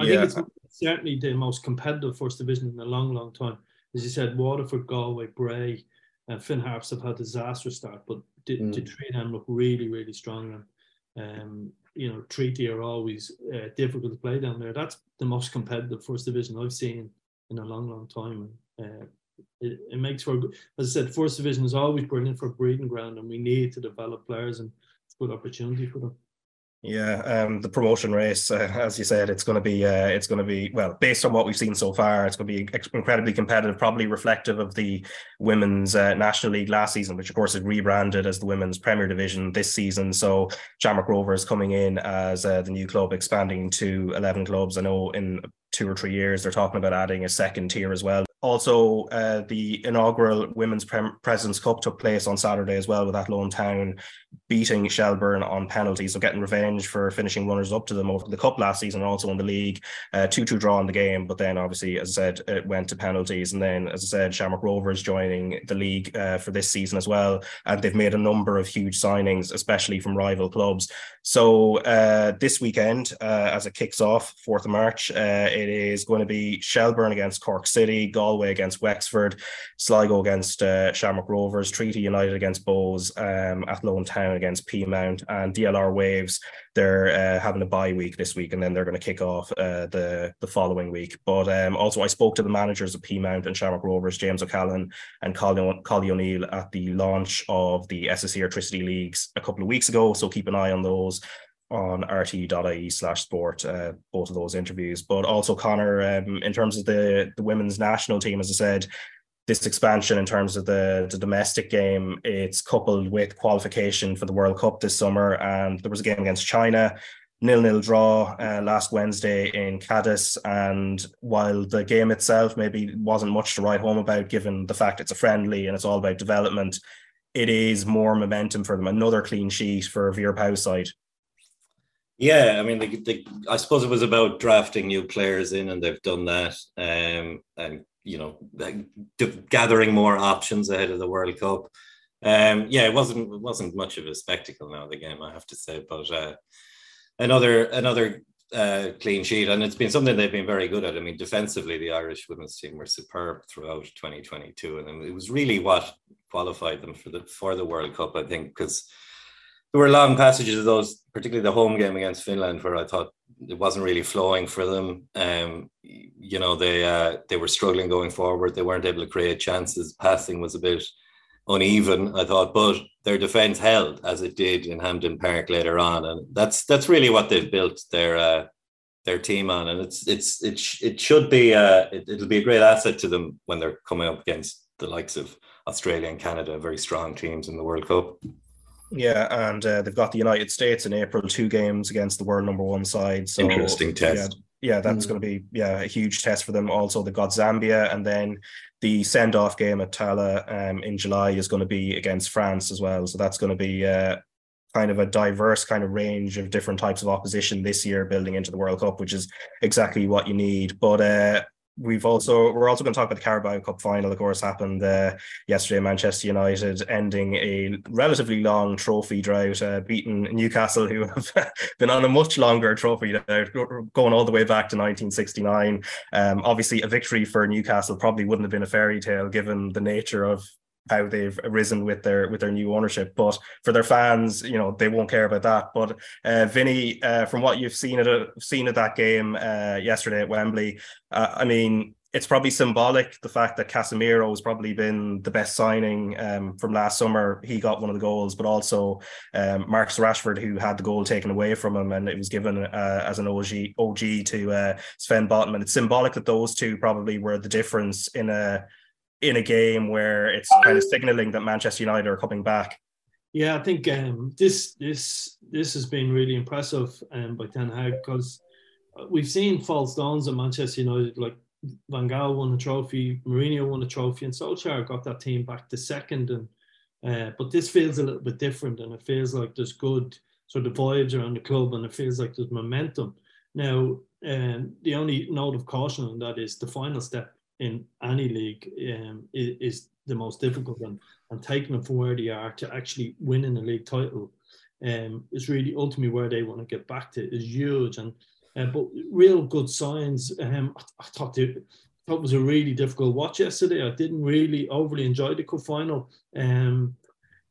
I yeah. think it's certainly the most competitive first division in a long, long time. As you said, Waterford, Galway, Bray, and Finn Harps have had a disastrous start, but the, mm. the three of them look really, really strong. And um, you know, Treaty are always uh, difficult to play down there. That's the most competitive first division I've seen in a long, long time. Uh, it, it, makes for, as I said, first division is always brilliant for breeding ground, and we need to develop players, and good opportunity for them. Yeah, um, the promotion race, uh, as you said, it's going to be, uh, it's going to be well, based on what we've seen so far, it's going to be incredibly competitive, probably reflective of the women's uh, national league last season, which of course is rebranded as the women's Premier Division this season. So Shamrock Rovers coming in as uh, the new club, expanding to eleven clubs. I know in two or three years they're talking about adding a second tier as well also, uh, the inaugural Women's Presidents Cup took place on Saturday as well, with Athlone Town beating Shelbourne on penalties, so getting revenge for finishing runners up to them over the cup last season and also in the league. Uh, 2 2 draw in the game, but then obviously, as I said, it went to penalties. And then, as I said, Shamrock Rovers joining the league uh, for this season as well. And they've made a number of huge signings, especially from rival clubs. So uh, this weekend, uh, as it kicks off, 4th of March, uh, it is going to be Shelbourne against Cork City, against Wexford, Sligo against uh, Shamrock Rovers, Treaty United against Bohs, um, Athlone Town against Peamount, and DLR Waves. They're uh, having a bye week this week, and then they're going to kick off uh, the the following week. But um, also, I spoke to the managers of Peamount and Shamrock Rovers, James O'Callaghan and Collie O'Neill, at the launch of the SSE Airtricity Leagues a couple of weeks ago. So keep an eye on those on rte.ie slash sport, uh, both of those interviews. But also, Conor, um, in terms of the, the women's national team, as I said, this expansion in terms of the, the domestic game, it's coupled with qualification for the World Cup this summer. And there was a game against China, nil-nil draw uh, last Wednesday in Cadiz. And while the game itself maybe wasn't much to write home about, given the fact it's a friendly and it's all about development, it is more momentum for them. Another clean sheet for Vera Pauw's side. Yeah, I mean, I suppose it was about drafting new players in, and they've done that, um, and you know, gathering more options ahead of the World Cup. Um, yeah, it wasn't it wasn't much of a spectacle now the game, I have to say, but uh, another another uh, clean sheet, and it's been something they've been very good at. I mean, defensively, the Irish women's team were superb throughout 2022, and it was really what qualified them for the for the World Cup, I think, because there were long passages of those, particularly the home game against Finland, where I thought it wasn't really flowing for them. Um, you know, they uh, they were struggling going forward. They weren't able to create chances. Passing was a bit uneven, I thought, but their defence held as it did in Hampden Park later on, and that's that's really what they've built their uh, their team on, and it's it's it sh- it should be uh, it, it'll be a great asset to them when they're coming up against the likes of Australia and Canada, very strong teams in the World Cup. Yeah, and uh, they've got the United States in April, two games against the world number one side. So interesting test. Yeah, yeah that's mm. going to be yeah a huge test for them. Also, they've got Zambia, and then the send off game at Tallaght um, in July is going to be against France as well. So that's going to be uh, kind of a diverse kind of range of different types of opposition this year, building into the World Cup, which is exactly what you need. But uh, we've also we're also going to talk about the Carabao Cup final. Of course, happened uh, yesterday. Manchester United ending a relatively long trophy drought, uh, beating Newcastle, who have been on a much longer trophy drought, going all the way back to 1969. Um, obviously, a victory for Newcastle probably wouldn't have been a fairy tale given the nature of how they've arisen with their with their new ownership. But for their fans, you know, they won't care about that. But uh, Vinny, uh, from what you've seen at a, seen at that game uh, yesterday at Wembley, uh, I mean, it's probably symbolic the fact that Casemiro has probably been the best signing um, from last summer. He got one of the goals, but also um, Marcus Rashford, who had the goal taken away from him, and it was given uh, as an OG OG to uh, Sven Botman. It's symbolic that those two probably were the difference in a in a game where it's kind of signaling that Manchester United are coming back. Yeah, I think um, this this this has been really impressive um, by Ten Hag because we've seen false dawns at Manchester United. Like Van Gaal won a trophy, Mourinho won a trophy, and Solskjaer got that team back to second. And uh, but this feels a little bit different, and it feels like there's good sort of vibes around the club, and it feels like there's momentum. Now, um, the only note of caution on that is the final step in any league um, is, is, the most difficult and, and taking them from where they are to actually winning a league title um, is really ultimately where they want to get back to is huge. And uh, but real good signs um, I, I thought it was a really difficult watch yesterday. I didn't really overly enjoy the cup final. Um,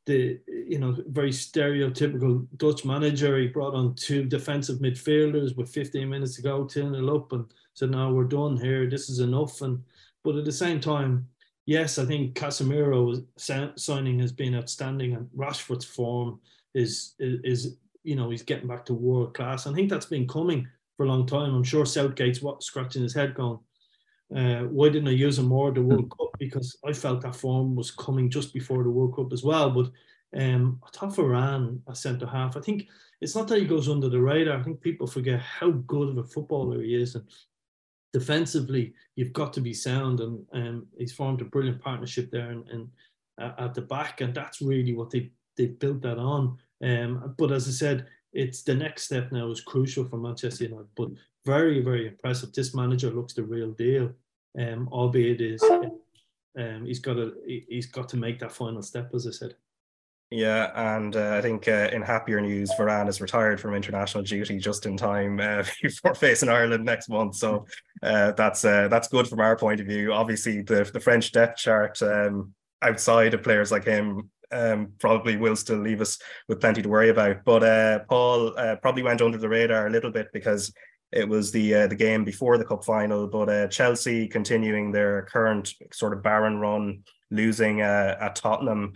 the you know very stereotypical Dutch manager he brought on two defensive midfielders with 15 minutes to go 10 0 up and said now we're done here. This is enough. And but at the same time, yes, I think Casemiro's signing has been outstanding, and Rashford's form is is you know he's getting back to world class. I think that's been coming for a long time. I'm sure Southgate's what scratching his head going. Uh, why didn't I use him more at the World Cup? Because I felt that form was coming just before the World Cup as well. But um, I thought Varane a centre half. I think it's not that he goes under the radar. I think people forget how good of a footballer he is. And defensively, you've got to be sound. And um, he's formed a brilliant partnership there and, and uh, at the back. And that's really what they, they built that on. Um, but as I said, it's the next step now is crucial for Manchester United. But very, very impressive. This manager looks the real deal. Um, albeit is um, he's got to he's got to make that final step, as I said. Yeah, and uh, I think uh, in happier news, Varane is retired from international duty just in time uh, before facing Ireland next month. So uh, that's uh, that's good from our point of view. Obviously, the the French depth chart um, outside of players like him um, probably will still leave us with plenty to worry about. But uh, Paul probably went under the radar a little bit because it was the the game before the cup final. But Chelsea continuing their current sort of barren run losing uh, at Tottenham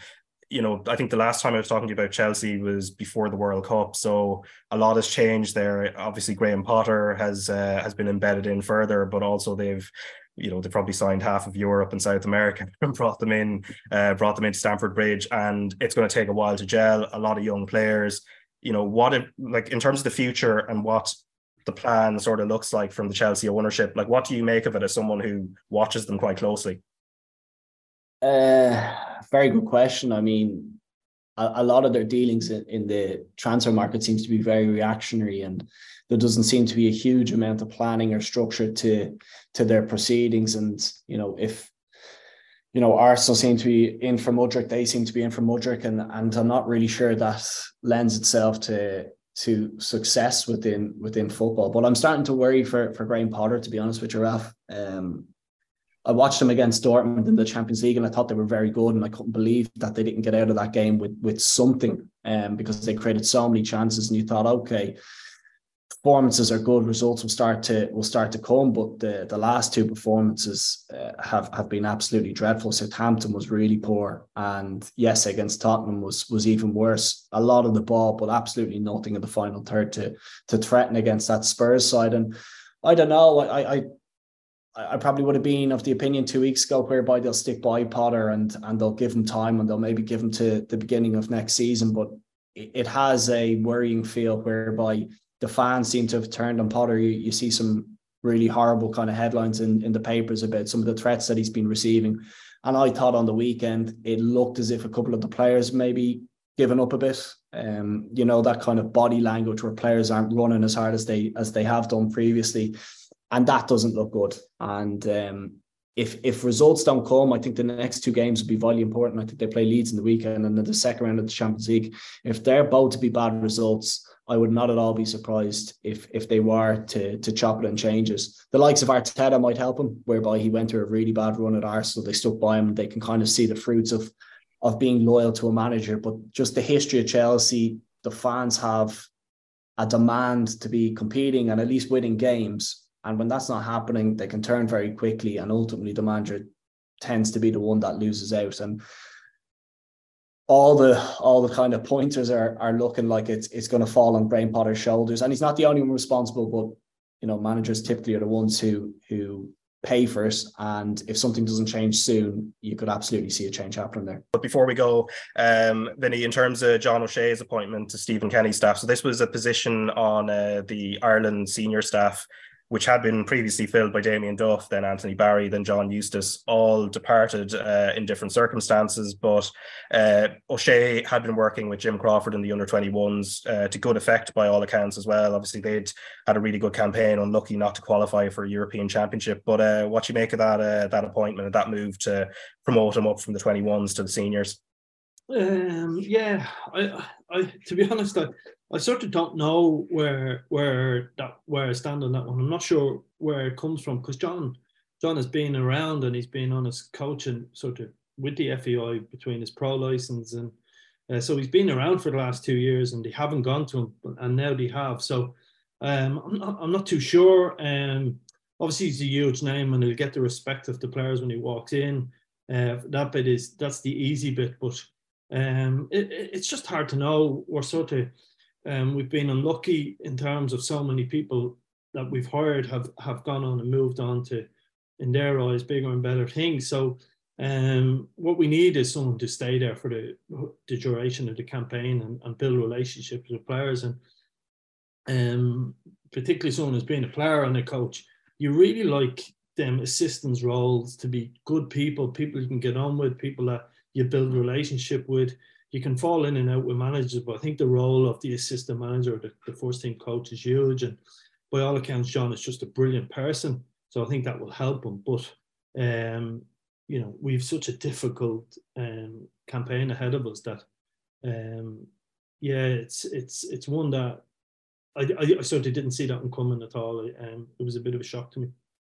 you know, I think the last time I was talking to you about Chelsea was before the World Cup, so a lot has changed there. Obviously, Graham Potter has uh, has been embedded in further, but also they've, you know, they probably signed half of Europe and South America and brought them in, uh, brought them into Stamford Bridge, and it's going to take a while to gel. A lot of young players, you know, what it like in terms of the future and what the plan sort of looks like from the Chelsea ownership. Like, what do you make of it as someone who watches them quite closely? Uh, very good question. I mean, a, a lot of their dealings in, in, the transfer market seems to be very reactionary, and there doesn't seem to be a huge amount of planning or structure to to their proceedings. And you know, if you know Arsenal seem to be in for Mudryk, they seem to be in for Mudryk, and and I'm not really sure that lends itself to to success within within football. But I'm starting to worry for for Graham Potter, to be honest with you, Raf. Um, I watched them against Dortmund in the Champions League, and I thought they were very good. And I couldn't believe that they didn't get out of that game with with something, um, because they created so many chances. And you thought, okay, performances are good, results will start to will start to come. But the the last two performances uh, have have been absolutely dreadful. Southampton was really poor, and yes, against Tottenham was was even worse. A lot of the ball, but absolutely nothing in the final third to to threaten against that Spurs side. And I don't know. I I I probably would have been of the opinion two weeks ago whereby they'll stick by Potter and and they'll give him time and they'll maybe give him to the beginning of next season. But it has a worrying feel whereby the fans seem to have turned on Potter. You, you see some really horrible kind of headlines in, in the papers about some of the threats that he's been receiving. And I thought on the weekend it looked as if a couple of the players maybe given up a bit. Um, you know, that kind of body language where players aren't running as hard as they as they have done previously and that doesn't look good. And um, if if results don't come, I think the next two games will be vitally important. I think they play Leeds in the weekend and then the second round of the Champions League. If they're both to be bad results, I would not at all be surprised if if they were to to chop it and changes. The likes of Arteta might help him, whereby he went through a really bad run at Arsenal. They stuck by him. They can kind of see the fruits of of being loyal to a manager. But just the history of Chelsea, the fans have a demand to be competing and at least winning games and when that's not happening, they can turn very quickly, and ultimately the manager tends to be the one that loses out. And all the all the kind of pointers are are looking like it's it's going to fall on Graham Potter's shoulders, and he's not the only one responsible. But you know, managers typically are the ones who who pay for it. And if something doesn't change soon, you could absolutely see a change happening there. But before we go, um, Vinny, in terms of John O'Shea's appointment to Stephen Kenny's staff, so this was a position on uh, the Ireland senior staff which had been previously filled by Damien Duff, then Anthony Barry, then John Eustace, all departed uh, in different circumstances. But uh, O'Shea had been working with Jim Crawford in the under 21s uh, to good effect by all accounts as well. Obviously, they'd had a really good campaign, unlucky not to qualify for a European Championship. But uh, what you make of that uh, that appointment that move to promote him up from the 21s to the seniors? Um, yeah, I, I, to be honest, I, I sort of don't know where where that where I stand on that one. I'm not sure where it comes from because John John has been around and he's been on his coaching sort of with the FAI between his pro license and uh, so he's been around for the last two years and they haven't gone to him and now they have. So um, I'm not I'm not too sure. Um, obviously he's a huge name and he'll get the respect of the players when he walks in. Uh, that bit is that's the easy bit, but um, it, it's just hard to know. We're sort of um, we've been unlucky in terms of so many people that we've hired have have gone on and moved on to, in their eyes, bigger and better things. So um, what we need is someone to stay there for the, the duration of the campaign and, and build relationships with players. And um, particularly someone who's been a player and a coach, you really like them assistants roles to be good people, people you can get on with, people that you build relationship with. You can fall in and out with managers, but I think the role of the assistant manager, the, the first team coach, is huge. And by all accounts, John is just a brilliant person. So I think that will help him. But um, you know, we've such a difficult um, campaign ahead of us that um, yeah, it's it's it's one that I, I, I of didn't see that one coming at all. Um, it was a bit of a shock to me.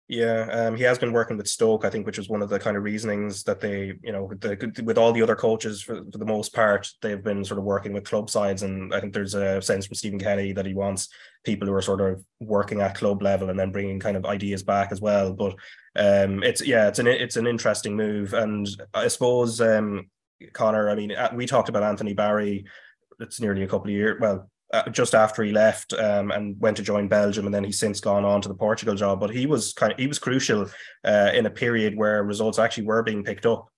Yeah, um, he has been working with Stoke, I think, which was one of the kind of reasonings that they, you know, with, the, with all the other coaches for, for the most part, they've been sort of working with club sides, and I think there's a sense from Stephen Kenny that he wants people who are sort of working at club level and then bringing kind of ideas back as well. But um, it's yeah, it's an it's an interesting move, and I suppose um, Conor, I mean, uh, we talked about Anthony Barry. It's nearly a couple of years, well, uh, just after he left um, and went to join Belgium, and then he's since gone on to the Portugal job. But he was kind of he was crucial uh, in a period where results actually were being picked up.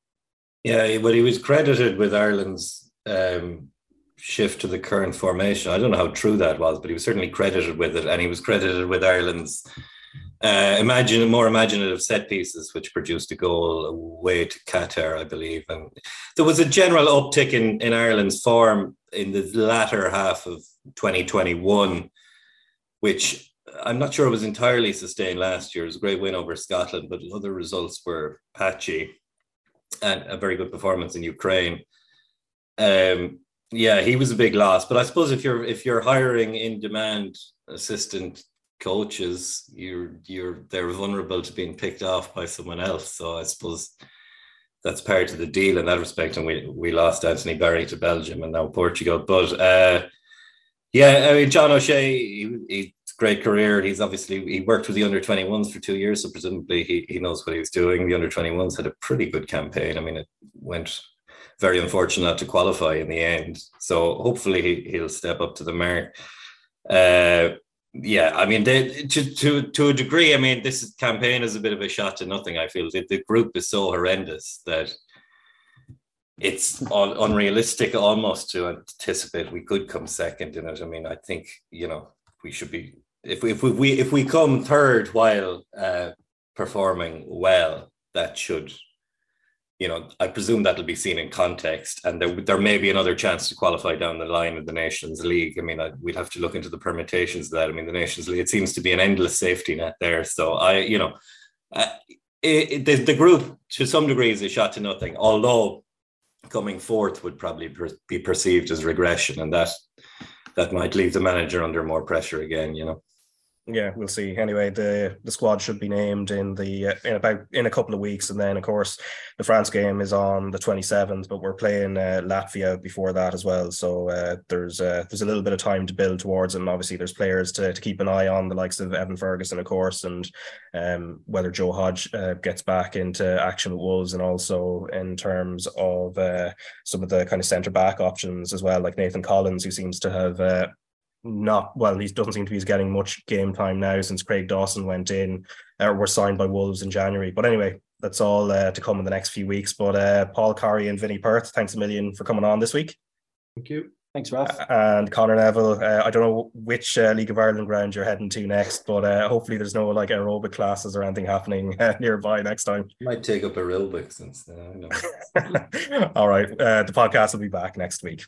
Yeah, but he was credited with Ireland's um, shift to the current formation. I don't know how true that was, but he was certainly credited with it, and he was credited with Ireland's uh, imagine more imaginative set pieces, which produced a goal away to Qatar, I believe. And there was a general uptick in, in Ireland's form in the latter half of 2021, which I'm not sure was entirely sustained last year. It was a great win over Scotland, but other results were patchy and a very good performance in Ukraine. Um, yeah, he was a big loss. But I suppose if you're if you're hiring in demand assistant coaches, you're you're they're vulnerable to being picked off by someone else. So I suppose that's part of the deal in that respect. And we we lost Anthony Barry to Belgium and now Portugal. But uh, yeah, I mean John O'Shea, he, he's great career. He's obviously he worked with the under 21s for two years, so presumably he, he knows what he was doing. The under 21s had a pretty good campaign. I mean, it went very unfortunate to qualify in the end. So hopefully he, he'll step up to the mark. Uh, yeah, I mean, they, to to to a degree, I mean, this campaign is a bit of a shot to nothing. I feel the, the group is so horrendous that it's un- unrealistic almost to anticipate we could come second in it. I mean, I think you know we should be if we if we, if we come third while uh, performing well, that should you know, I presume that'll be seen in context, and there there may be another chance to qualify down the line in the Nations League. I mean, I, we'd have to look into the permutations of that. I mean, the Nations League it seems to be an endless safety net there. So I, you know, uh, it, it, the, the group to some degree is a shot to nothing. Although coming fourth would probably per, be perceived as regression, and that that might leave the manager under more pressure again. You know yeah, we'll see. Anyway, the the squad should be named in the uh, in about in a couple of weeks, and then of course the France game is on the twenty seventh. But we're playing uh, Latvia before that as well, so uh, there's uh, there's a little bit of time to build towards, and obviously there's players to, to keep an eye on, the likes of Evan Ferguson, of course, and um, whether Joe Hodge uh, gets back into action with Wolves, and also in terms of uh, some of the kind of centre back options as well, like Nathan Collins, who seems to have not well, he doesn't seem to be getting much game time now since Craig Dawson went in or were signed by Wolves in January. But anyway, that's all uh, to come in the next few weeks. But uh, Paul Corry and Vinny Perth, thanks a million for coming on this week. Thank you. Thanks, Raf. And Conor Neville, uh, I don't know which uh, League of Ireland ground you're heading to next, but uh, hopefully there's no like aerobic classes or anything happening uh, nearby next time. Might take up aerobics since. Then. All right, uh, the podcast will be back next week.